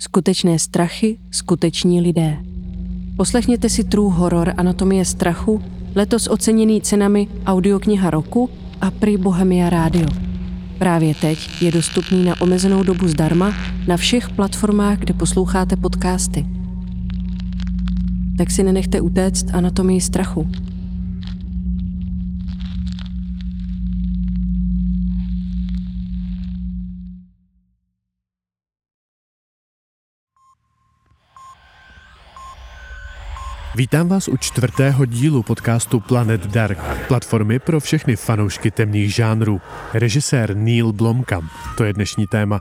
Skutečné strachy, skuteční lidé. Poslechněte si True Horror Anatomie strachu, letos oceněný cenami Audiokniha roku a Pri Bohemia Radio. Právě teď je dostupný na omezenou dobu zdarma na všech platformách, kde posloucháte podcasty. Tak si nenechte utéct anatomii strachu. Vítám vás u čtvrtého dílu podcastu Planet Dark, platformy pro všechny fanoušky temných žánrů. Režisér Neil Blomkamp, to je dnešní téma.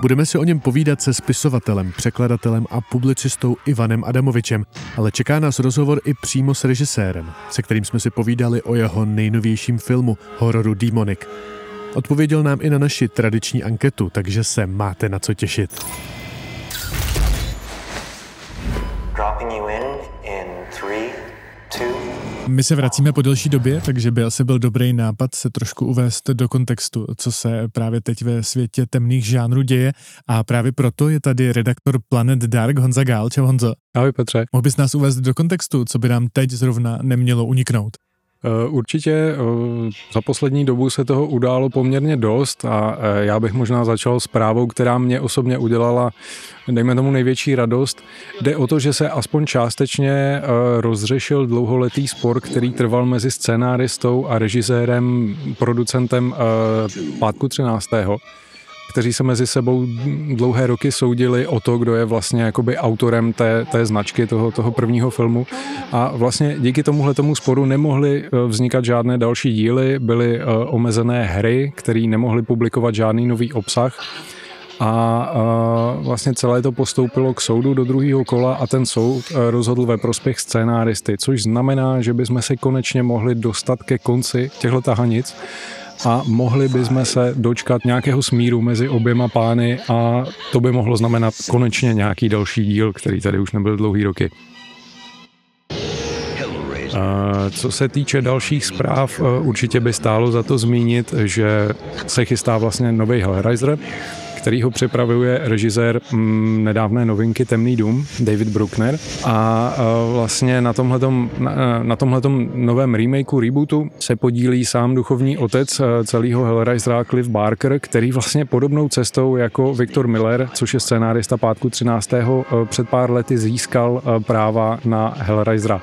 Budeme si o něm povídat se spisovatelem, překladatelem a publicistou Ivanem Adamovičem, ale čeká nás rozhovor i přímo s režisérem, se kterým jsme si povídali o jeho nejnovějším filmu, hororu Demonic. Odpověděl nám i na naši tradiční anketu, takže se máte na co těšit. My se vracíme po delší době, takže by asi byl dobrý nápad se trošku uvést do kontextu, co se právě teď ve světě temných žánrů děje a právě proto je tady redaktor Planet Dark Honza Gál. Čau Honzo. Ahoj Petře. Mohl bys nás uvést do kontextu, co by nám teď zrovna nemělo uniknout? Eh, určitě eh, za poslední dobu se toho událo poměrně dost a eh, já bych možná začal s právou, která mě osobně udělala, dejme tomu, největší radost. Jde o to, že se aspoň částečně rozřešil dlouholetý spor, který trval mezi scénáristou a režisérem, producentem Pátku 13 kteří se mezi sebou dlouhé roky soudili o to, kdo je vlastně jakoby autorem té, té značky toho, toho prvního filmu. A vlastně díky tomuhle tomu sporu nemohly eh, vznikat žádné další díly, byly eh, omezené hry, které nemohly publikovat žádný nový obsah. A, a vlastně celé to postoupilo k soudu do druhého kola a ten soud eh, rozhodl ve prospěch scénáristy, což znamená, že bychom se konečně mohli dostat ke konci těchto tahanic a mohli bychom se dočkat nějakého smíru mezi oběma pány a to by mohlo znamenat konečně nějaký další díl, který tady už nebyl dlouhý roky. Co se týče dalších zpráv, eh, určitě by stálo za to zmínit, že se chystá vlastně nový Hellraiser, který ho připravuje režisér mm, nedávné novinky Temný dům, David Bruckner. A vlastně na tomhletom, na, na tomhletom novém remakeu, rebootu se podílí sám duchovní otec celého Hellraisera Cliff Barker, který vlastně podobnou cestou jako Victor Miller, což je scénárista pátku 13. před pár lety získal práva na Hellraisera.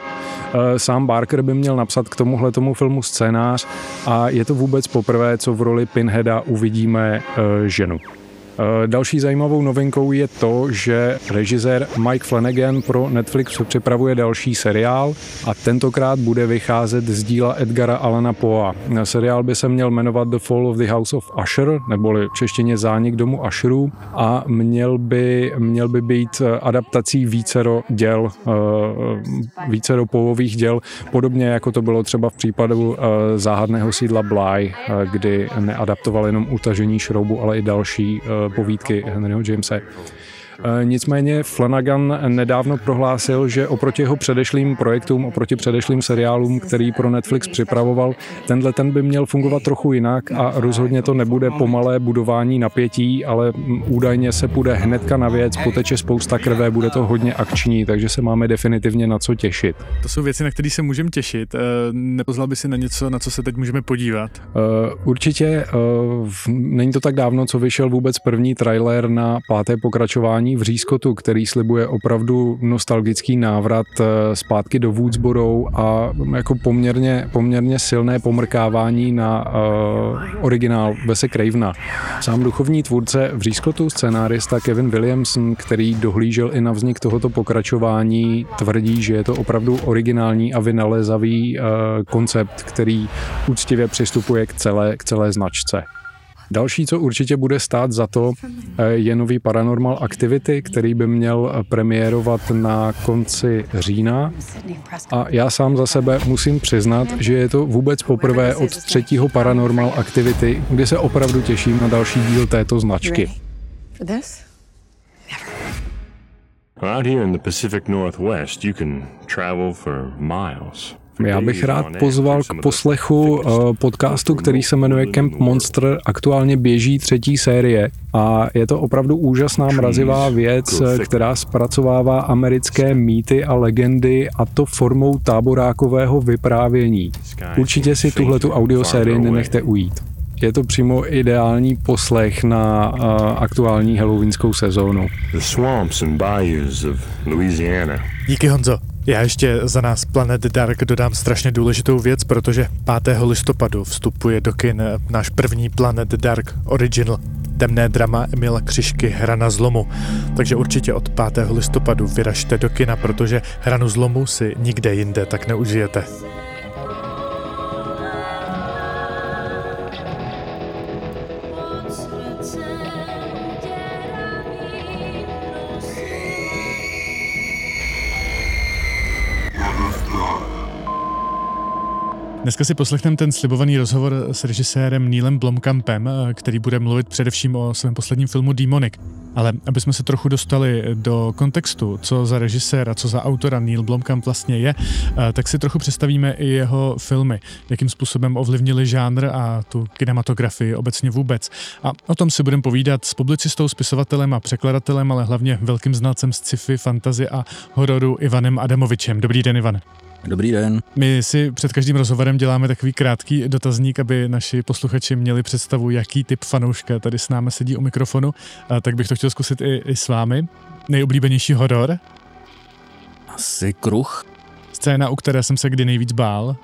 Sám Barker by měl napsat k tomuhle tomu filmu scénář a je to vůbec poprvé, co v roli Pinheada uvidíme ženu. Eh, další zajímavou novinkou je to, že režisér Mike Flanagan pro Netflix připravuje další seriál a tentokrát bude vycházet z díla Edgara Alana Poa. Seriál by se měl jmenovat The Fall of the House of Usher, neboli v češtině Zánik domu Usherů a měl by, měl by být eh, adaptací vícero děl, eh, vícero povových děl, podobně jako to bylo třeba v případu záhadného sídla Bly, kdy neadaptoval jenom utažení šroubu, ale i další povídky Henryho Jamese. Eh, nicméně Flanagan nedávno prohlásil, že oproti jeho předešlým projektům, oproti předešlým seriálům, který pro Netflix připravoval, tenhle ten by měl fungovat trochu jinak a rozhodně to nebude pomalé budování napětí, ale údajně se půjde hnedka na věc, poteče spousta krve, bude to hodně akční, takže se máme definitivně na co těšit. To jsou věci, na které se můžeme těšit. Eh, Nepozval by si na něco, na co se teď můžeme podívat? Eh, určitě. Není to tak dávno, co vyšel vůbec první trailer na páté pokračování v Řískotu, který slibuje opravdu nostalgický návrat eh, zpátky do Woodsboro a jako poměrně, poměrně silné pomrkávání na uh, originál Vese Cravena. Sám duchovní tvůrce v Řískotu, scenárista Kevin Williamson, který dohlížel i na vznik tohoto pokračování, tvrdí, že je to opravdu originální a vynalezavý uh, koncept, který úctivě přistupuje k celé, k celé značce. Další, co určitě bude stát za to, eh, je nový Paranormal Activity, který by měl premiérovat na konci října. A já sám za sebe musím přiznat, že je to vůbec poprvé od třetího Paranormal Activity, kdy se opravdu těším na další díl této značky. Out here in the Pacific Northwest, you can travel for miles Já bych rád pozval k poslechu eh, podcastu, který se jmenuje Camp Monster. Aktuálně běží třetí série a je to opravdu úžasná mrazivá věc, která zpracovává americké mýty a legendy a to formou táborákového vyprávění. Určitě si tuhle tu audiosérii nenechte ujít. Je to přímo ideální poslech na uh, aktuální halloweenskou sezónu. The swamps and bayous of Louisiana. Díky Honzo. Já ještě za nás Planet Dark dodám strašně důležitou věc, protože 5. listopadu vstupuje do kin náš první Planet Dark Original temné drama Emila Křišky Hrana zlomu. Takže určitě od 5. listopadu vyražte do kina, protože Hranu zlomu si nikde jinde tak neužijete. Dneska si poslechneme ten slibovaný rozhovor s režisérem Neilem Blomkampem, eh, který bude mluvit především o svém posledním filmu Demonic. Ale aby jsme se trochu dostali do kontextu, co za režiséra, co za autora Neil Blomkamp vlastně je, eh, tak si trochu představíme i jeho filmy, jakým způsobem ovlivnili žánr a tu kinematografii obecně vůbec. A o tom si budeme povídat s publicistou, spisovatelem a překladatelem, ale hlavně velkým znalcem z sci-fi, fantazy a hororu Ivanem Adamovičem. Dobrý den, Ivan. Dobrý den. My si před každým rozhovorem děláme takový krátký dotazník, aby naši posluchači měli představu, jaký typ fanouška tady s námi sedí u mikrofonu. A tak bych to chtěl zkusit i, i s vámi. Nejoblíbenější horor? Asi kruh. Scéna, u které jsem se kdy nejvíc bál?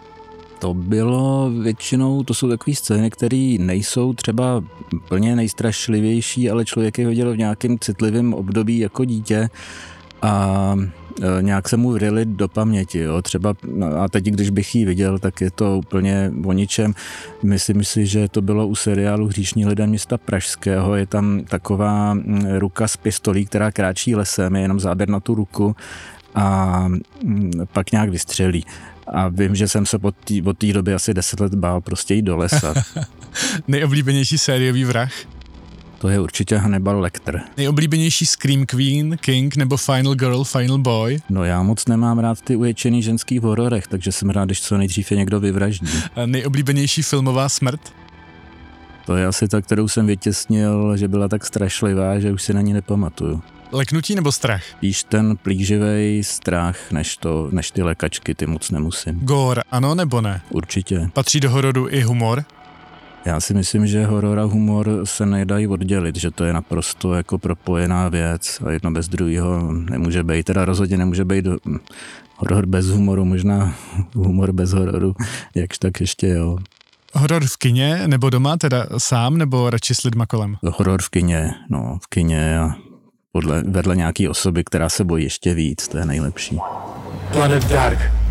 To bylo většinou, to jsou takové scény, které nejsou třeba plně nejstrašlivější, ale člověk je viděl v nějakém citlivém období jako dítě a nějak se mu vryli do paměti. Jo. Třeba, no, a teď, když bych ji viděl, tak je to úplně o ničem. Myslím si, že to bylo u seriálu Hříšní lidé města Pražského. Je tam taková ruka s pistolí, která kráčí lesem, je jenom záběr na tu ruku a pak nějak vystřelí. A vím, že jsem se od té doby asi deset let bál prostě jít do lesa. Nejoblíbenější sériový vrah? To je určitě Hannibal Lecter. Nejoblíbenější Scream Queen, King nebo Final Girl, Final Boy? No já moc nemám rád ty uječený ženský v hororech, takže jsem rád, když co nejdřív je někdo vyvraždí. A nejoblíbenější filmová smrt? To je asi ta, kterou jsem vytěsnil, že byla tak strašlivá, že už si na ní nepamatuju. Leknutí nebo strach? Spíš ten plíživý strach, než, to, než ty lékačky, ty moc nemusím. Gor, ano nebo ne? Určitě. Patří do hororu i humor? Já si myslím, že horor a humor se nedají oddělit, že to je naprosto jako propojená věc a jedno bez druhého nemůže být. Teda rozhodně nemůže být horor bez humoru, možná humor bez hororu, jakž tak ještě jo. Horor v kině nebo doma, teda sám nebo radši s lidma kolem? Horor v kině, no v kině a podle, vedle nějaký osoby, která se bojí ještě víc, to je nejlepší. Planet Dark.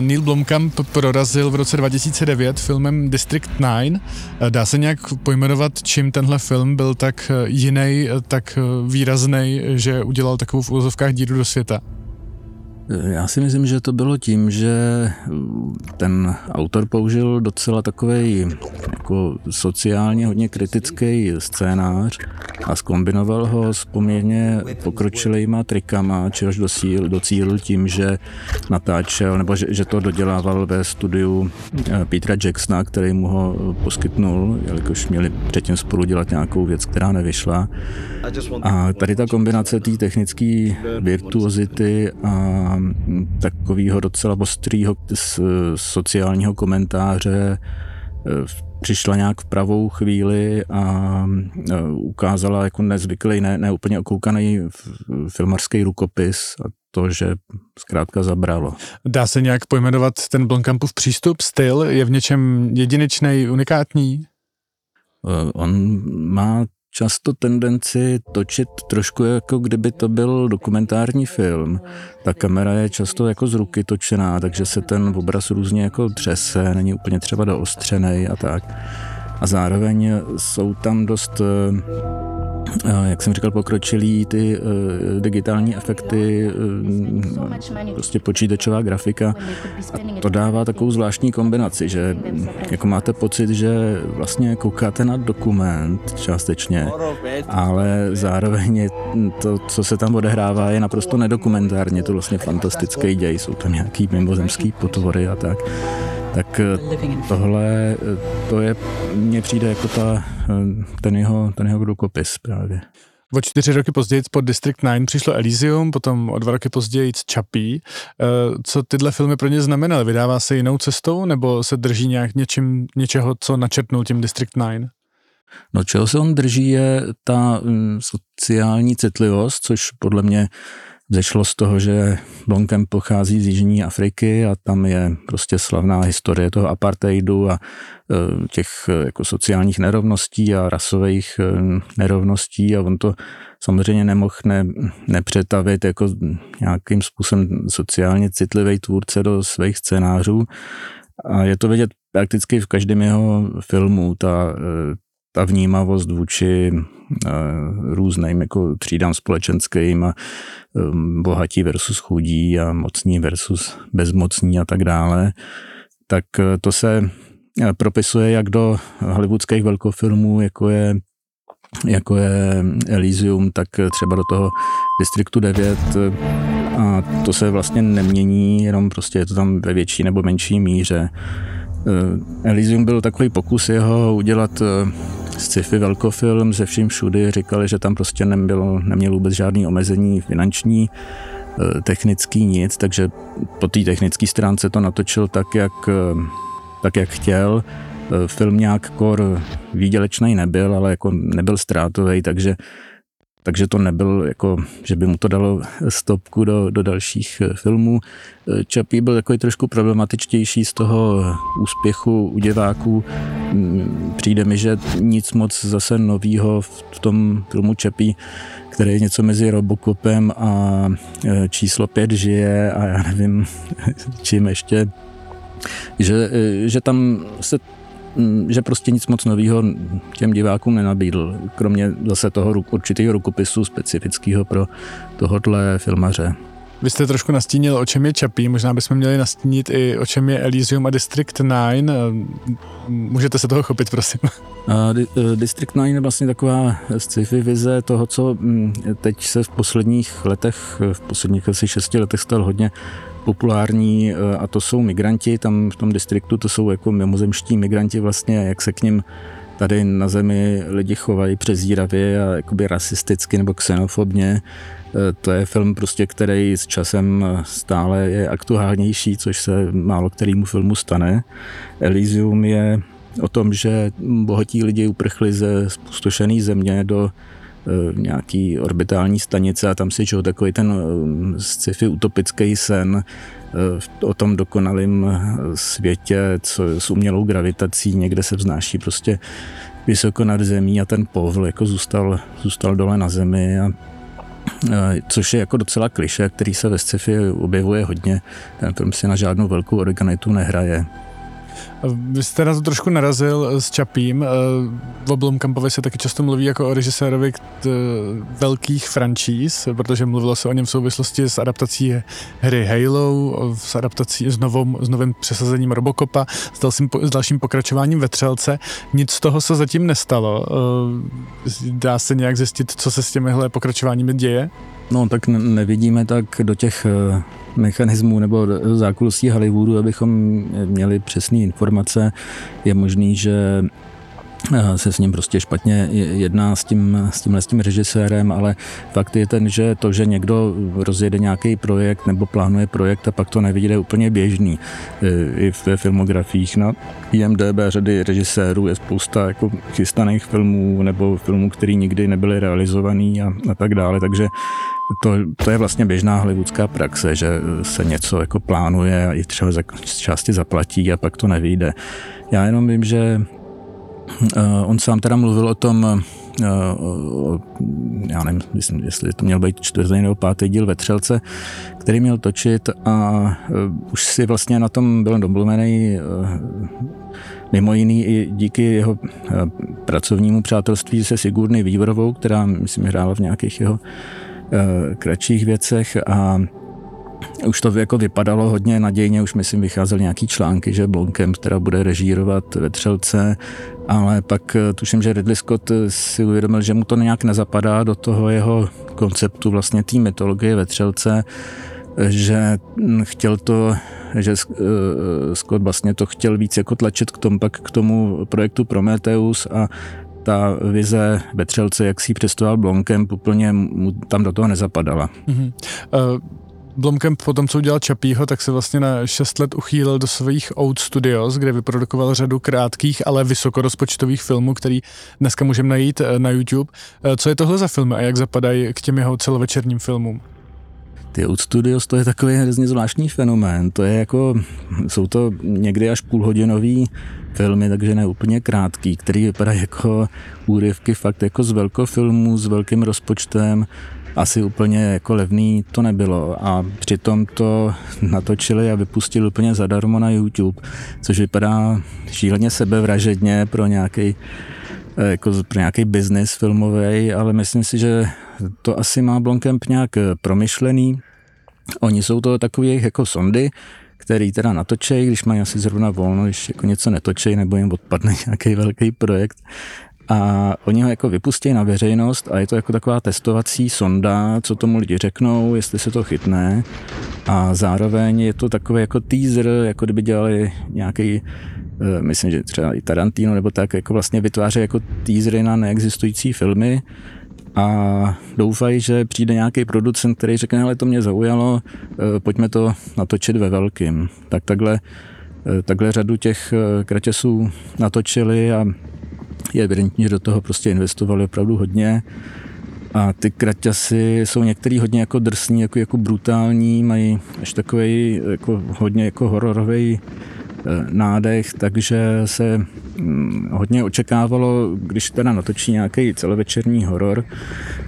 Neil Blomkamp prorazil v roce 2009 filmem District 9. Eh, dá se nějak pojmenovat, čím tenhle film byl tak eh, jiný, tak výrazný, že udělal takovou v úzovkách díru do světa? Já si myslím, že to bylo tím, že ten autor použil docela takový jako sociálně hodně kritický scénář a skombinoval ho s poměrně pokročilýma trikama, čehož docíl, docílil tím, že natáčel, nebo že, že to dodělával ve studiu eh, Petra Jacksona, který mu ho poskytnul, jelikož měli předtím spolu dělat nějakou věc, která nevyšla. A tady ta kombinace té technické virtuozity a takového docela ostrého sociálního komentáře eh, přišla nějak v pravou chvíli a eh, ukázala jako nezvyklý, ne, ne úplně okoukaný filmarský rukopis a to, že zkrátka zabralo. Dá se nějak pojmenovat ten Blomkampův přístup, styl? Je v něčem jedinečný, unikátní? Eh, on má často tendenci točit trošku jako kdyby to byl dokumentární film. Ta kamera je často jako z ruky točená, takže se ten obraz různě jako třese, není úplně třeba doostřený a tak. A zároveň jsou tam dost jak jsem říkal, pokročilý ty uh, digitální efekty, uh, prostě počítačová grafika. A to dává takovou zvláštní kombinaci, že jako máte pocit, že vlastně koukáte na dokument částečně, ale zároveň to, co se tam odehrává, je naprosto nedokumentárně. To vlastně fantastický děj, jsou tam nějaký mimozemský potvory a tak tak tohle, to je, mně přijde jako ta, ten jeho, ten jeho rukopis právě. O čtyři roky později pod District 9 přišlo Elysium, potom o dva roky později. Eh, co tyhle filmy pro ně znamenaly? Vydává se jinou cestou nebo se drží nějak něčím, něčeho, co načrtnul tím District 9? No čeho se on drží je ta mm, sociální citlivost, což podle mě Zešlo z toho, že Blomkamp pochází z Jižní Afriky a tam je prostě slavná historie toho apartheidu a e, těch e, jako sociálních nerovností a rasových e, nerovností a on to samozřejmě nemohl ne, nepřetavit jako nějakým způsobem sociálně citlivý tvůrce do svých scénářů. A je to vidět prakticky v každém jeho filmu, ta, ta vnímavost vůči různým jako třídám společenským bohatí versus chudí a mocní versus bezmocní a tak dále, tak eh, to se eh, propisuje jak do hollywoodských velkofilmů, jako je jako je Elysium, tak třeba do toho Distriktu 9 a to se vlastně nemění, jenom prostě je to tam ve větší nebo menší míře. Eh, Elysium byl takový pokus jeho udělat sci-fi velkofilm ze vším všudy. Říkali, že tam prostě nebylo, neměl vůbec žádný omezení finanční, eh, technický nic, takže po té technické stránce to natočil tak, jak, eh, tak, jak chtěl. Eh, film nějak kor výdělečný nebyl, ale jako nebyl ztrátový, takže takže to nebyl jako, že by mu to dalo stopku do, do dalších eh, filmů. Čapí eh, byl jako trošku problematičtější z toho úspěchu u diváků. Mm, přijde mi, že nic moc zase novýho v tom filmu Čapí, který je něco mezi Robocopem a eh, číslo 5 žije a já nevím, čím ještě, že, že tam se že prostě nic moc nového těm divákům nenabídl, kromě zase toho určitého rukopisu specifického pro tohohle filmaře. Vy jste trošku nastínil, o čem je Čapí, možná bychom měli nastínit i, o čem je Elysium a District 9. Můžete se toho chopit, prosím. E, District 9 je vlastně taková sci-fi vize toho, co mm, teď se v posledních letech, v posledních asi šesti letech stal hodně populární eh, a to jsou migranti, tam v tom distriktu to jsou jako mimozemští migranti vlastně, jak se k ním tady na zemi lidi chovají přezíravě a jakoby rasisticky nebo xenofobně. Eh, to je film prostě, který s časem stále je aktuálnější, což se málo kterýmu filmu stane. Elysium je o tom, že bohatí lidi uprchli ze spustošené země do Eh, nějaký orbitální stanice a tam si žil takový ten eh, sci-fi utopický sen eh, o tom dokonalém světě, co s umělou gravitací někde se vznáší prostě vysoko nad zemí a ten povl jako zůstal, zůstal dole na zemi a což je jako docela kliše, který se ve sci-fi objevuje hodně. Ten film si na žádnou velkou organitu nehraje. Vy jste na to trošku narazil eh, s Čapím. Eh, v Blomkampovi se taky často mluví jako o režisérovi velkých franšíz, protože mluvilo se o něm v souvislosti s adaptací hry Halo, s adaptací s, novou, s novým přesazením Robocopa, s dalším, s dalším pokračováním Vetřelce. Nic z toho se zatím nestalo. Eh, dá se nějak zjistit, co se s těmihle pokračováními děje? No tak nevidíme tak do těch mechanismů nebo zákulisí Hollywoodu, abychom měli přesné informace. Je možný, že eh, se s ním prostě špatně jedná s tím, s tímhle s tím režisérem, ale fakt je ten, že to, že někdo rozjede nějaký projekt nebo plánuje projekt a pak to nevidí, úplně běžný. Eh, I ve filmografiích na IMDB řady režisérů je spousta jako chystaných filmů nebo filmů, které nikdy nebyly realizovaný a, a tak dále, takže to, to je vlastně běžná hollywoodská praxe, že se něco jako plánuje a i třeba z části zaplatí a pak to nevyjde. Já jenom vím, že on sám teda mluvil o tom, uh, já nevím, myslím, jestli to měl být čtvrtý nebo pátý díl ve Třelce, který měl točit a uh, už si vlastně na tom byl domluvený mimo jiný i díky jeho eh, pracovnímu přátelství se Sigurny Vývorovou, která, myslím, hrála v nějakých jeho eh, kratších věcech a už to jako vypadalo hodně nadějně, už myslím vycházely nějaký články, že Blomkamp teda bude režírovat ve Třelce, ale pak eh, tuším, že Ridley Scott si uvědomil, že mu to nějak nezapadá do toho jeho konceptu vlastně té mytologie ve Třelce, že chtěl to, že eh, Scott vlastně to chtěl víc jako tlačit k tomu, pak k tomu projektu Prometheus a ta vize Betřelce, jak si ji představoval Blomkamp, úplně mu tam do toho nezapadala. Mm-hmm. Uh... Blomkamp po tom, co udělal Čapího, tak se vlastně na 6 let uchýlil do svých Old Studios, kde vyprodukoval řadu krátkých, ale vysokorozpočtových filmů, který dneska můžeme najít na YouTube. Co je tohle za filmy a jak zapadají k těm jeho celovečerním filmům? Ty Out Studios, to je takový hrozně zvláštní fenomén. To je jako, jsou to někdy až půlhodinový filmy, takže ne úplně krátký, který vypadá jako úryvky fakt jako z velkofilmů, s velkým rozpočtem, asi úplně jako levný to nebylo a přitom to natočili a vypustili úplně zadarmo na YouTube, což vypadá šíleně sebevražedně pro nějaký eh, jako pro nějaký biznis filmový, ale myslím si, že to asi má Blomkamp nějak eh, promyšlený. Oni jsou to takové jako sondy, který teda natočej, když mají asi zrovna volno, když jako něco netočej nebo jim odpadne nějaký velký projekt. A oni ho jako vypustí na veřejnost a je to jako taková testovací sonda, co tomu lidi řeknou, jestli se to chytne. A zároveň je to takový jako teaser, jako kdyby dělali nějaký eh, myslím, že třeba i Tarantino nebo tak, jako vlastně vytváří jako teasery na neexistující filmy a doufají, že přijde nějaký producent, který řekne, ale to mě zaujalo, eh, pojďme to natočit ve velkým. Tak takhle, eh, takhle řadu těch kratěsů natočili a je evidentní, že do toho prostě investovali opravdu hodně. A ty kraťasy jsou některý hodně jako drsní, jako, jako brutální, mají až takový jako hodně jako hororový Eh, nádech, takže se mm, hodně očekávalo, když teda natočí nějaký celovečerní horor,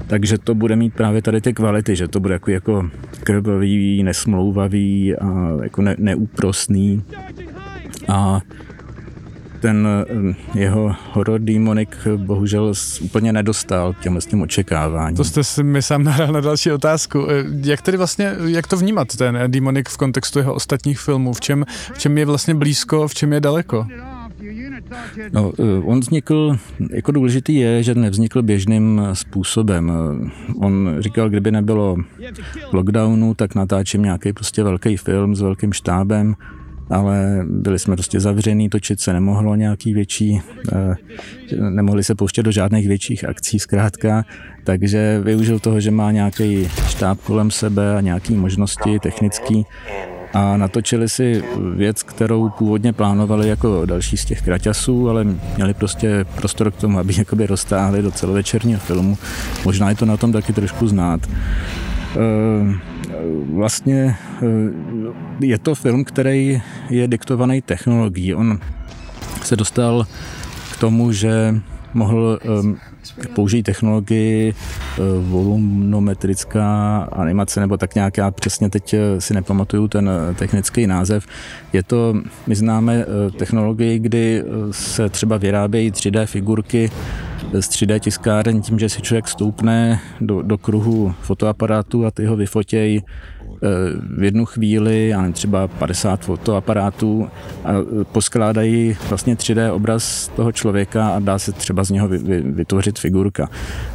takže to bude mít právě tady ty kvality, že to bude jako, jako krvavý, nesmlouvavý a jako ne, neúprosný. A ten eh, jeho horror Demonic bohužel úplně nedostal těm s tím očekávání. To jste si mi sám nahrál na další otázku. Eh, jak tedy vlastně, jak to vnímat ten Demonic v kontextu jeho ostatních filmů? V čem, v čem je vlastně blízko, v čem je daleko? No, eh, on vznikl, jako důležitý je, že nevznikl běžným způsobem. On říkal, kdyby nebylo lockdownu, tak natáčím nějaký prostě velký film s velkým štábem, ale byli jsme prostě zavřený, točit se nemohlo nějaký větší, eh, nemohli se pouštět do žádných větších akcí zkrátka, takže využil toho, že má nějaký štáb kolem sebe a nějaké možnosti technické a natočili si věc, kterou původně plánovali jako další z těch kraťasů, ale měli prostě prostor k tomu, aby jakoby roztáhli do celovečerního filmu. Možná je to na tom taky trošku znát. Eh, vlastně eh, je to film, který je diktovaný technologií. On se dostal k tomu, že mohl um, použít technologii uh, volunometrická animace, nebo tak nějak, já přesně teď uh, si nepamatuju ten uh, technický název. Je to, my známe uh, technologii, kdy se třeba vyrábějí 3D figurky z 3D tiskáren tím, že si člověk stoupne do, do kruhu fotoaparátu a ty ho vyfotějí v jednu chvíli, já nevím, třeba 50 fotoaparátů a poskládají vlastně 3D obraz toho člověka a dá se třeba z něho vytvořit figurka.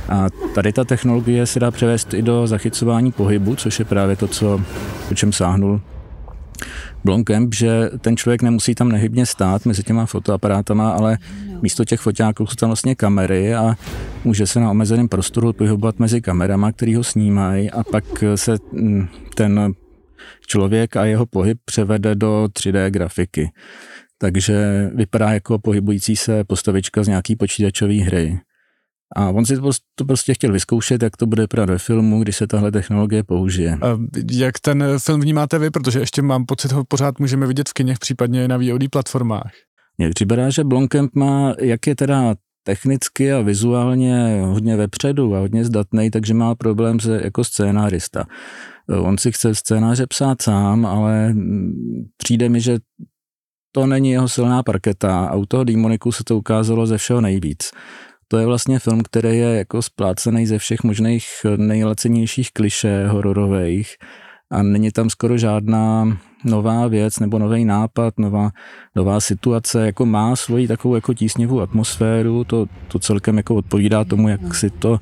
A tady ta technologie se dá převést i do zachycování pohybu, což je právě to, co, o čem sáhnul Blomkamp, že ten člověk nemusí tam nehybně stát mezi těma fotoaparátama, ale místo těch foťáků jsou tam vlastně kamery a může se na omezeném prostoru pohybovat mezi kamerama, který ho snímají a pak se mm, ten člověk a jeho pohyb převede do 3D grafiky. Takže vypadá jako pohybující se postavička z nějaký počítačové hry. A on si to prostě chtěl vyzkoušet, jak to bude vypadat ve filmu, když se tahle technologie použije. A jak ten film vnímáte vy? Protože ještě mám pocit, ho pořád můžeme vidět v kinech, případně na VOD platformách. Mně připadá, že Blomkamp má, jak je teda technicky a vizuálně hodně vepředu a hodně zdatný, takže má problém se jako scénárista. On si chce scénáře psát sám, ale přijde mi, že to není jeho silná parketa a u toho Demoniku se to ukázalo ze všeho nejvíc. To je vlastně film, který je jako splácený ze všech možných nejlacenějších kliše hororových a není tam skoro žádná nová věc nebo nový nápad, nová, nová situace, jako má svoji takovou jako tísnivou atmosféru, to, to celkem jako odpovídá tomu, jak si to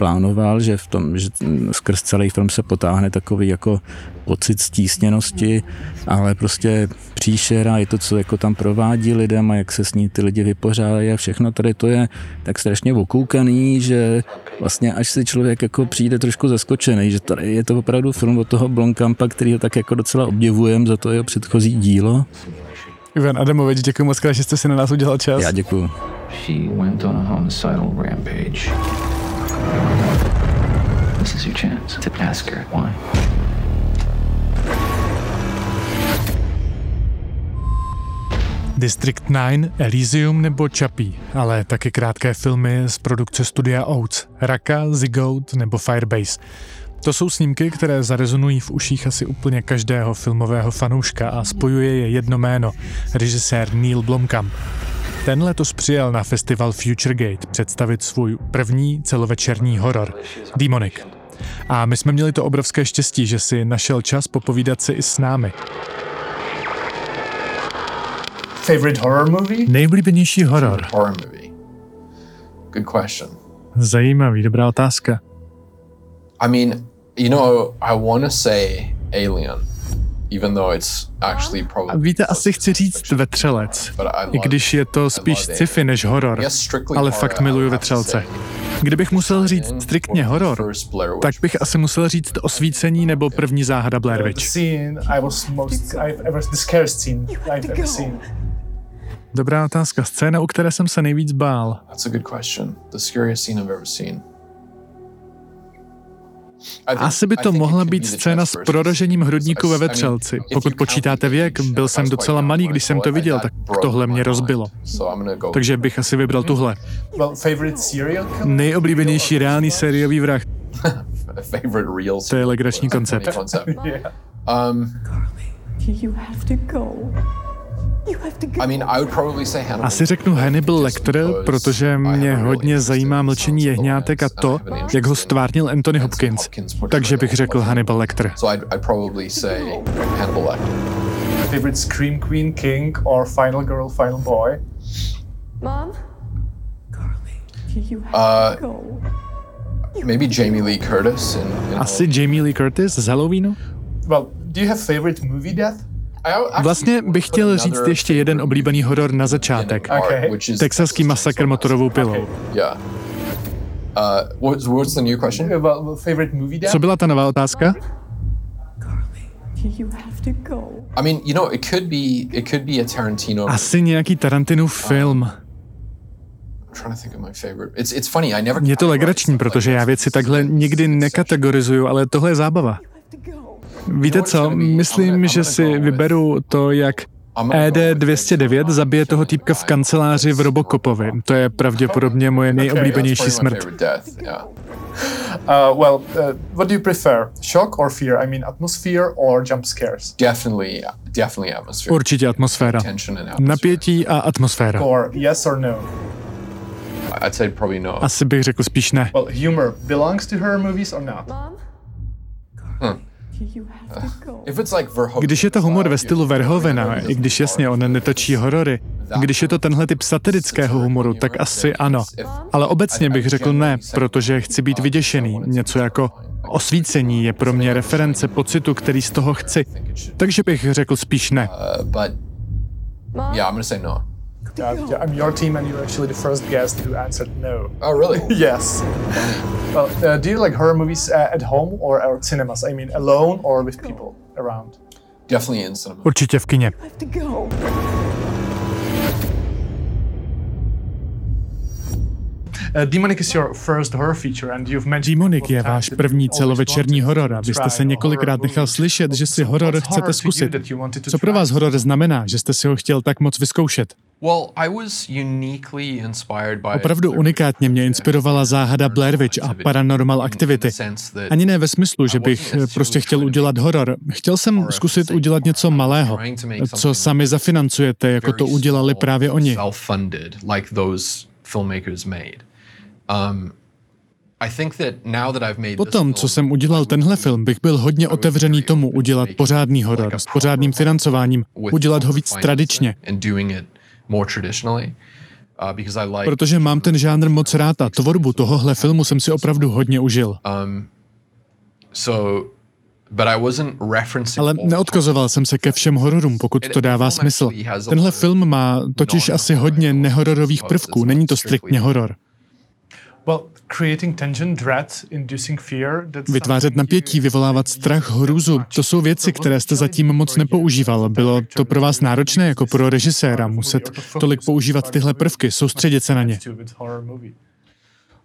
plánoval, že v tom, že skrz celý film se potáhne takový jako pocit stísněnosti, ale prostě příšera je to, co jako tam provádí lidem a jak se s ní ty lidi vypořádají a všechno tady to je tak strašně okoukaný, že vlastně až si člověk jako přijde trošku zaskočený, že tady je to opravdu film od toho Blomkampa, který ho tak jako docela obdivujem za to jeho předchozí dílo. Ivan Adamovič, děkuji moc krát, že jste si na nás udělal čas. Já děkuji. She went on a homicidal rampage. This is your chance to ask her why. District 9, Elysium nebo Čapí, ale taky krátké filmy z produkce studia Oats, Raka, Zigout nebo Firebase. To jsou snímky, které zarezonují v uších asi úplně každého filmového fanouška a spojuje je jedno jméno, režisér Neil Blomkamp. Ten letos přijel na festival Futuregate představit svůj první celovečerní horor, Demonic. A my jsme měli to obrovské štěstí, že si našel čas popovídat si i s námi. Favorite horror movie? Nejblíbenější horor. Horror movie. Good question. Zajímavý, dobrá otázka. I mean, you know, I want to say Alien, Víte, asi chci říct Vetřelec, I když je to I spíš sci-fi než horor, Yes, strictly ale horror, fakt I miluju Vetřelce. Kdybych musel říct striktně horor, tak bych asi musel říct Osvícení nebo první záhada Blair Witch. Dobrá otázka. Scéna, u které jsem se nejvíc bál. Asi by to mohla být scéna s prorožením hrudníku ve Vetřelci. Pokud počítáte věk, byl jsem docela malý, když jsem to viděl, tak tohle mě rozbilo. Takže bych asi vybral tuhle. Nejoblíbenější reálný sériový vrah. To je legrační koncept. Um, You have to go. Asi řeknu Hannibal Lecter, protože mě hodně zajímá mlčení jehňátek a to, jak ho stvárnil Anthony Hopkins. Takže bych řekl Hannibal Lecter. Favorite Scream Queen, King, or Final Girl, Final Boy? Mom? Carly. You have to go. Maybe Jamie Lee Curtis. In, in Asi Jamie Lee Curtis z Halloweenu? Well, do you have favorite movie death? Vlastně bych chtěl říct ještě jeden oblíbený horor na začátek. Okay. Texaský masakr motorovou pilou. Uh? Co byla ta nová otázka? You have to go. I mean, you know, it could be it could be a Tarantino. Asi nějaký Tarantinův film. I never. Je to legrační, protože já věci takhle nikdy nekategorizuju, ale tohle je zábava. Víte co, myslím, že si vyberu to, jak E ED-209 zabije toho týpka v kanceláři v Robocopovi. To je pravděpodobně moje nejoblíbenější smrt. Uh, well, uh, what do you prefer? Shock or fear? I mean, atmosphere or jump scares? Definitely, definitely atmosphere. Určitě atmosféra. Napětí a atmosféra. Or yes or no? I'd say probably no. Asi bych řekl spíš ne. Well, humor belongs to horror movies or not? Mom? Hmm. Když je to humor ve stylu Verhovena, i když jasně on netočí horory, když je to tenhle typ satirického humoru, tak asi ano. Ale obecně bych řekl ne, protože chci být vyděšený. Něco jako osvícení je pro mě reference pocitu, který z toho chci. Takže bych řekl spíš ne. Uh, yeah, I'm gonna say no. Uh, yeah, I'm your team, and you're actually the first guest who answered no. Oh, really? Yes. Well, uh, do you like horror movies uh, at home or at cinemas? I mean, alone or with people around? Definitely in cinema. Určitě v kině. Demonic is your first horror feature and you've mentioned Demonic je váš první celovečerní horor a vy jste se několikrát nechal slyšet, že si horor chcete zkusit. Co pro vás horor znamená, že jste si ho chtěl tak moc vyzkoušet? Well, I was uniquely inspired by Opravdu unikátně mě inspirovala záhada Blair Witch a Paranormal Activity. Ani ne ve smyslu, že bych prostě chtěl udělat horor. Chtěl jsem zkusit udělat něco malého, co sami zafinancujete, jako to udělali právě oni. Um, this Potom, co jsem udělal tenhle film, bych byl hodně otevřený tomu udělat pořádný horor s pořádným financováním, udělat ho víc tradičně. Uh, Protože mám ten žánr moc rád a tvorbu tohohle filmu jsem si opravdu hodně užil. um, Ale neodkazoval jsem se ke všem hororům, pokud to dává smysl. Tenhle film má totiž asi hodně nehororových prvků, není to striktně horor. Vytvářet napětí, vyvolávat strach, hrůzu, to jsou věci, které jste zatím moc nepoužíval. Bylo to pro vás náročné jako pro režiséra muset tolik používat tyhle prvky, soustředit se na ně. with horror movie.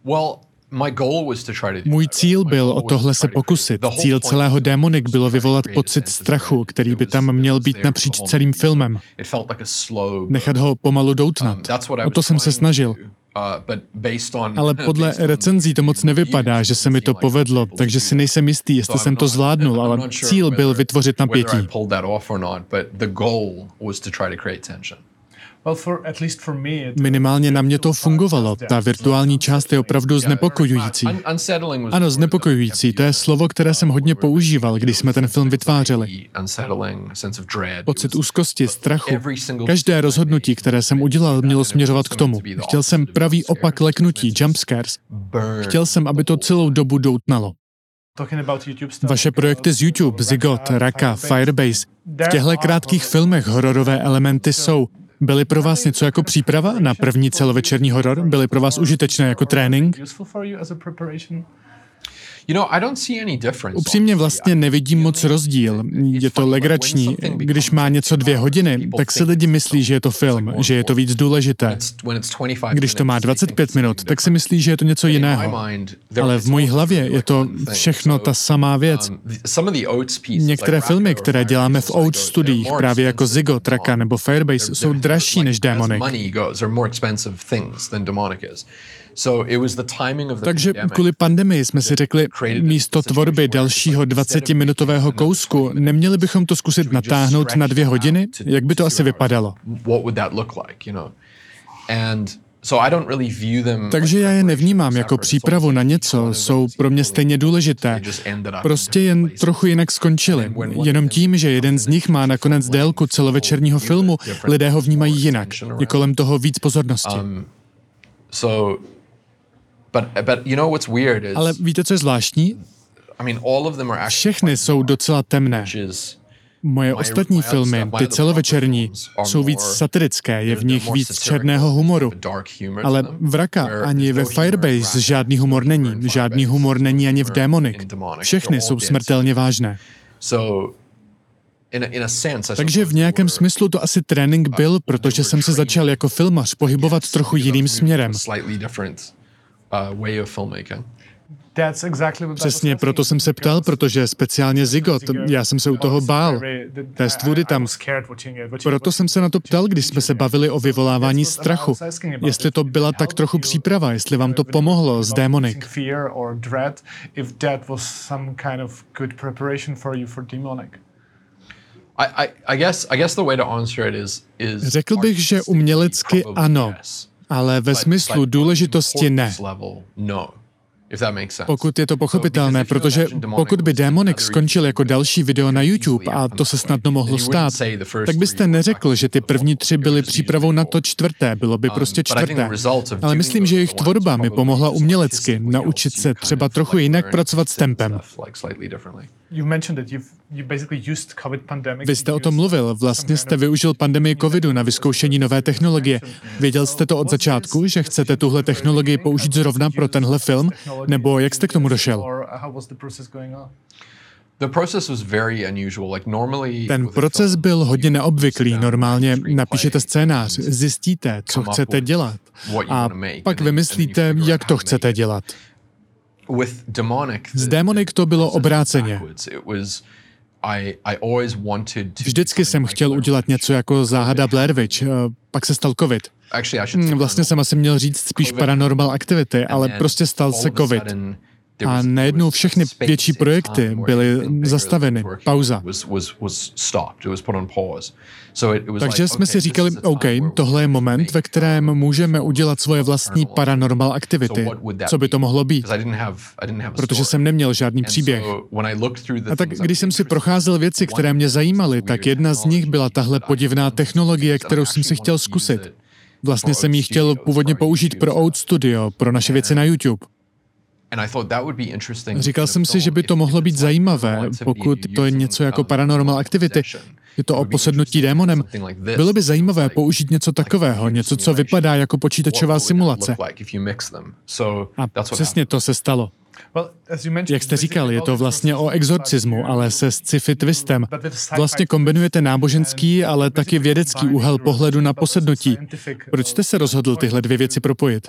Well, my goal was to try to do Můj cíl byl goal o tohle to se pokusit. create- the whole Cíl celého was Démonik to bylo vyvolat pocit a sense of strachu, který by tam měl být napříč the whole celým filmem. Nechat ho pomalu doutnat. Um, O to jsem se snažil. Ale podle recenzí to moc nevypadá, že se mi to povedlo, takže si nejsem jistý, jestli jsem to zvládnul, ale cíl byl vytvořit napětí. Minimálně na mě to fungovalo. Ta virtuální část je opravdu znepokojující. Ano, znepokojující, to je slovo, které jsem hodně používal, když jsme ten film vytvářeli. Pocit úzkosti, strachu. Každé rozhodnutí, které jsem udělal, mělo směřovat k tomu. Chtěl jsem pravý opak leknutí, jumpscares. Chtěl jsem, aby to celou dobu doutnalo. Vaše projekty z YouTube, Zygot, Raka, Firebase, v těchto krátkých filmech hororové elementy jsou. Byly pro vás něco jako příprava na první celovečerní horor? Byly pro vás užitečné jako trénink? Upřímně vlastně nevidím moc rozdíl. Je to legrační. Když má něco dvě hodiny, tak si lidi myslí, že je to film, že je to víc důležité. It's- when it's 25 Když to má minutes, they think 25 it's minut, tak si myslí, že je to něco jiného. Ale v mojí hlavě je to všechno ta samá věc. um, Některé filmy, které děláme v Oats studiích, právě jako expensive Zygot, than Raka Demonic. nebo Firebase, jsou dražší než Demonic Takže kvůli pandemii jsme si řekli, místo tvorby dalšího 20-minutového kousku, neměli bychom to zkusit natáhnout na dvě hodiny? Jak by to asi vypadalo? Takže já je nevnímám jako přípravu na něco, jsou pro mě stejně důležité. Prostě jen trochu jinak skončili. Jenom tím, že jeden z nich má nakonec délku celovečerního filmu, lidé ho vnímají jinak. Je kolem toho víc pozornosti. Um, So, but but you know what's weird is Ale víte, co je zvláštní? I mean all of them are actually Všechny jsou docela temné. Moje ostatní filmy, ty celovečerní, jsou víc satirické, je v nich víc černého humoru. Ale v Raka ani ve Firebase žádný humor není. Žádný humor není ani v Demonic. Všechny jsou smrtelně vážné. Takže v nějakém smyslu to asi trénink byl, protože jsem se začal jako filmař pohybovat trochu jiným směrem. Přesně proto jsem se ptal, protože speciálně Zygot, já jsem se u toho bál. Té stvůry tam. Proto jsem se na to ptal, když jsme se bavili o vyvolávání strachu. Jestli to byla tak trochu příprava, jestli vám to pomohlo s Demonic. Fear or dread, if that was some kind of good preparation for you for demonic. I, I, I guess I guess the way to answer it is is Řekl bych, že umělecky ano, ale ve smyslu důležitosti ne. no. Pokud je to pochopitelné, protože pokud by Demonic skončil jako další video na YouTube, a to se snadno mohlo stát, tak byste neřekl, že ty první tři byly přípravou na to čtvrté, bylo by prostě čtvrté. Ale myslím, že jejich tvorba mi pomohla umělecky naučit se třeba trochu jinak pracovat s tempem. You mentioned that you've you basically used COVID pandemic. Vy jste o tom mluvil, vlastně jste využil pandemii covidu na vyzkoušení nové technologie. Věděl jste to od začátku, že chcete tuhle technologii použít zrovna pro tenhle film? Nebo jak jste k tomu došel? Ten proces byl hodně neobvyklý. Normálně napíšete scénář, zjistíte, co chcete dělat a pak vymyslíte, jak to chcete dělat. Demonic, S Démonic to bylo obráceně. Vždycky jsem chtěl udělat něco jako záhada Blair Witch, eh, pak se stal covid. Hmm, Vlastně jsem asi měl říct spíš paranormal activity, And ale prostě stal se covid. A najednou všechny větší projekty byly zastaveny, pauza. Takže jsme si říkali, OK, tohle je moment, ve kterém můžeme udělat svoje vlastní paranormal aktivity. Co by to mohlo být? Protože jsem neměl žádný příběh. A tak když jsem si procházel věci, které mě zajímaly, tak jedna z nich byla tahle podivná technologie, kterou jsem si chtěl zkusit. it Vlastně jsem ji chtěl původně použít pro Oat Studio, pro naše věci na YouTube. Říkal jsem si, že by to mohlo být zajímavé, pokud to je něco jako paranormal activity. Je to o posednutí démonem. Bylo by zajímavé použít něco takového, něco, co vypadá jako počítačová simulace. A přesně to se stalo. Well, as you mentioned, Jak jste říkal, je to vlastně o exorcismu, ale se sci-fi twistem. but with a sci-fi Vlastně twist. kombinujete náboženský, ale taky basically vědecký úhel pohledu na posednutí. scientific, Proč jste se rozhodl tyhle dvě věci propojit?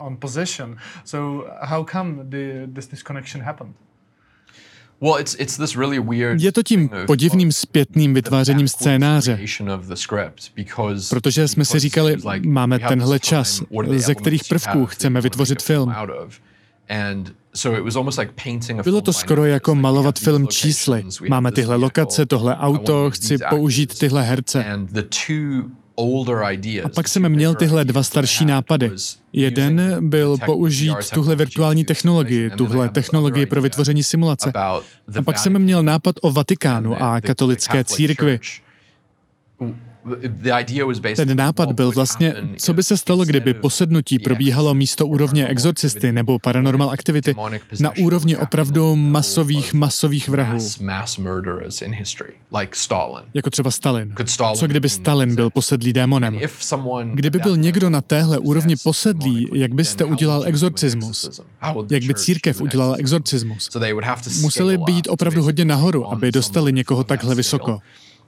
Je to tím of- podivným zpětným vytvářením scénáře, protože jsme si říkali, máme we have tenhle this time, čas, ze kterých prvků chceme vytvořit film film. out of? And so it was almost like painting a Bylo film to skoro jako malovat film čísly. Máme tyhle lokace, tohle auto, chci použít tyhle herce. A pak jsem měl tyhle dva starší nápady. Jeden byl použít tuhle virtuální technologii, tuhle technologii pro vytvoření simulace. A pak jsem měl nápad o Vatikánu a katolické církvi. Ten nápad byl vlastně, co by se stalo, kdyby posednutí probíhalo místo úrovně exorcisty nebo paranormal demonic na úrovni opravdu masových, masových vrahů, jako třeba Stalin. Co kdyby Stalin byl posedlý démonem? Kdyby byl někdo na téhle úrovni posedlý, jak byste udělal exorcismus? Jak by církev udělala exorcism? exorcismus? Museli up to opravdu hodně nahoru, aby dostali někoho takhle vysoko.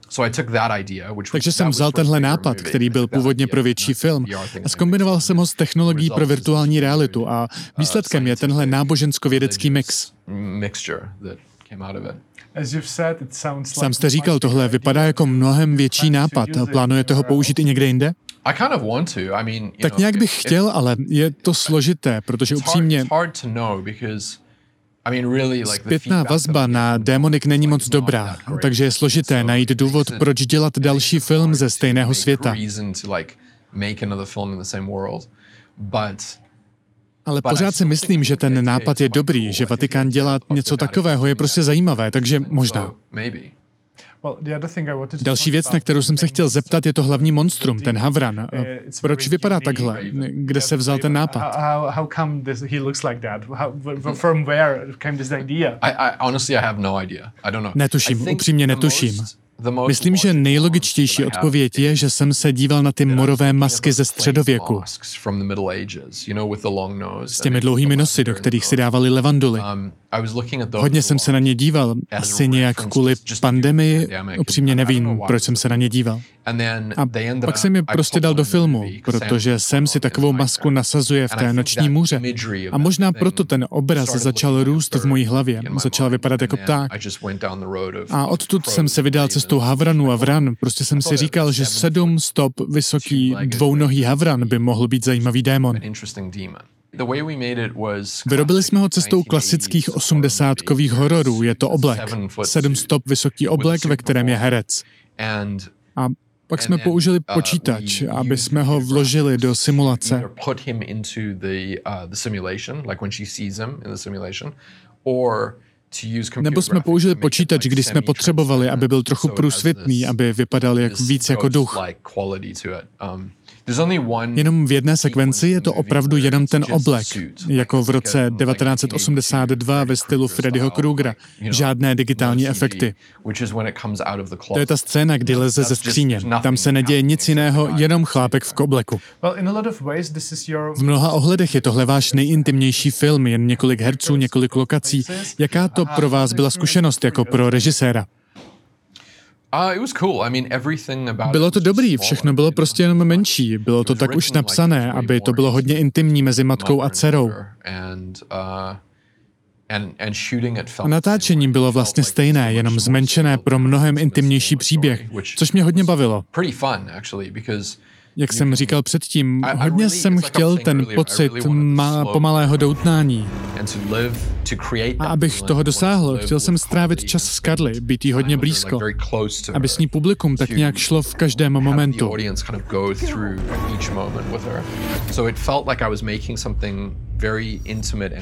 So I took that idea, which was- Takže jsem vzal tenhle nápad, který byl původně pro větší film, a and skombinoval jsem ho s technologií pro virtuální realitu a výsledkem je tenhle nábožensko-vědecký mix. Mixture that came out of it. As you've said, it sounds Sám like jste říkal, tohle vypadá jako mnohem větší nápad. Plánujete ho použít i někde jinde? I kind of want to. I mean, you Tak nějak bych chtěl, ale je to složité, protože upřímně zpětná vazba na Démonik není moc dobrá, takže je složité najít důvod, proč dělat další film ze stejného světa. Ale pořád si myslím, že ten nápad je dobrý, že Vatikán dělá něco takového, je prostě zajímavé, takže možná. Další věc, na kterou jsem se chtěl zeptat, je to hlavní monstrum, ten Havran. Eh, it's Proč vypadá takhle? Kde se vzal ten nápad? How, how, how come this, he looks like that? How, w- from where came this idea? I, I honestly I have no idea. I don't know. Netuším, upřímně netuším. Myslím, že nejlogičtější odpověď je, že jsem se díval na ty morové masky ze středověku s těmi dlouhými nosy, do kterých si dávali levanduly. Um, Hodně jsem se na ně díval, as asi nějak kvůli pandemii, upřímně nevím, proč jsem se na ně díval. A pak mi I prostě dal do filmu, protože Sam si takovou masku nasazuje v té noční můře. A možná proto ten obraz začal růst v mojí hlavě. Začal vypadat jako pták. A odtud jsem se vydal and ravens. Havranu a Vran. Prostě jsem si říkal, že sedm stop vysoký dvounohý Havran by mohl být zajímavý démon. Vyrobili jsme ho cestou 1980s klasických osmdesátkových hororů. Je to oblek. Sedm stop vysoký oblek, ve kterém je herec. A pak jsme použili počítač, aby jsme ho vložili do simulace. uh, or Nebo jsme použili počítač, když jsme potřebovali, aby byl trochu průsvitný, aby vypadal jak víc jako duch. Jenom v jedné sekvenci je to opravdu jenom ten oblek, jako v roce 1982 ve stylu Freddyho Krugera. Žádné digitální efekty. To je ta scéna, kdy leze ze skříně. Tam se neděje nic jiného, jenom chlápek v kobleku. V mnoha ohledech je tohle váš nejintimnější film, jen několik herců, několik lokací. Jaká to pro vás byla zkušenost jako pro režiséra? Bylo to dobrý, všechno bylo prostě jenom menší. Bylo to tak už napsané, aby to bylo hodně intimní mezi matkou a dcerou. Uh, A natáčení bylo vlastně stejné, jenom zmenšené pro mnohem intimnější příběh, což mě hodně bavilo. Jak jsem říkal předtím, hodně jsem chtěl ten pocit má pomalého doutnání. A abych toho dosáhl, chtěl jsem strávit čas s Karly, být jí hodně blízko, aby s ní publikum tak nějak šlo v každém momentu.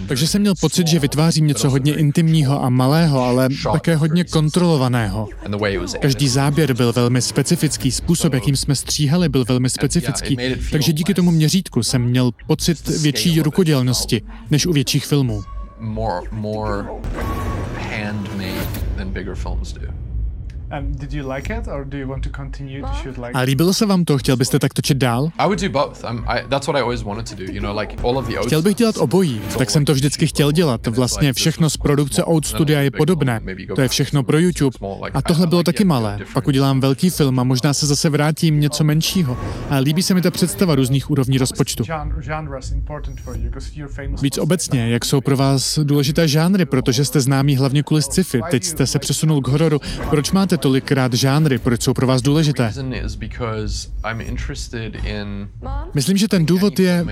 Takže jsem měl pocit, že vytvářím něco hodně intimního a malého, ale také hodně kontrolovaného. Každý záběr byl velmi specifický, způsob, jakým jsme stříhali, byl velmi specifický, takže díky tomu měřítku jsem měl pocit větší rukodělnosti než u větších filmů. more more handmade than bigger films do. A líbilo se vám to? Chtěl byste tak točit dál? I would do both. I'm, I, that's what I always wanted to do. You know, like all of the Chtěl bych dělat obojí, tak jsem to vždycky chtěl dělat. Vlastně všechno z produkce Out Studia je podobné. To je všechno pro YouTube. A tohle bylo taky malé. Pak udělám velký film a možná se zase vrátím něco menšího. A líbí se mi ta představa různých úrovní rozpočtu. Víc obecně, jak jsou pro vás důležité žánry, protože jste známí hlavně kvůli sci-fi. Teď jste se přesunul k hororu. Proč máte tolikrát žánry? Proč jsou pro vás důležité? Myslím, že ten důvod je,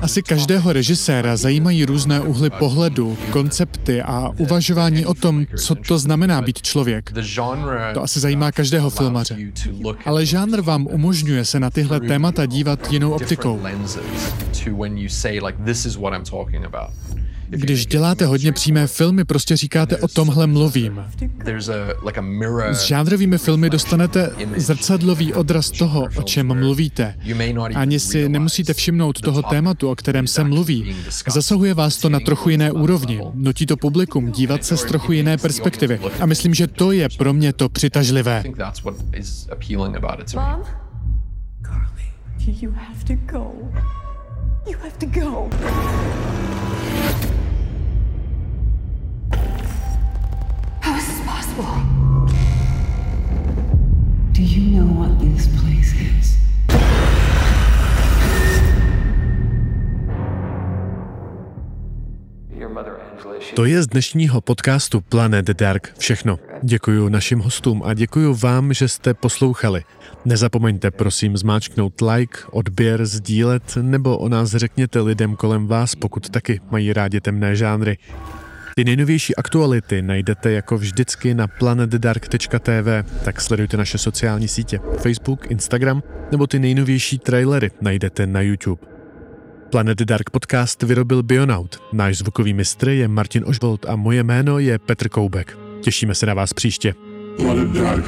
Asi každého režiséra zajímají různé úhly pohledu, koncepty a uvažování o tom, co to znamená být člověk. To asi zajímá každého filmaře. Ale žánr vám umožňuje se na tyhle témata dívat jinou optikou. Když děláte hodně přímé filmy, prostě říkáte o tomhle mluvím. S žánrovými filmy dostanete zrcadlový odraz toho, o čem mluvíte. Ani si nemusíte všimnout toho tématu, o kterém se mluví. Zasahuje vás to na trochu jiné úrovni. Nutí to publikum dívat se z trochu jiné perspektivy. A myslím, že to je pro mě to přitažlivé. Mom? Carly, you have to go. You have to go. Do you know what this place is? To je z dnešního podcastu Planet Dark všechno. Děkuji našim hostům a děkuji vám, že jste poslouchali. Nezapomeňte prosím zmáčknout like, odběr, sdílet nebo o nás řekněte lidem kolem vás, pokud taky mají rádi temné žánry. Ty nejnovější aktuality najdete jako vždycky na planetdark.tv, tak sledujte naše sociální sítě Facebook, Instagram nebo ty nejnovější trailery najdete na YouTube. Planet Dark podcast vyrobil Bionaut. Náš zvukový mistr je Martin Ožbolt a moje jméno je Petr Koubek. Těšíme se na vás příště. Planet Dark.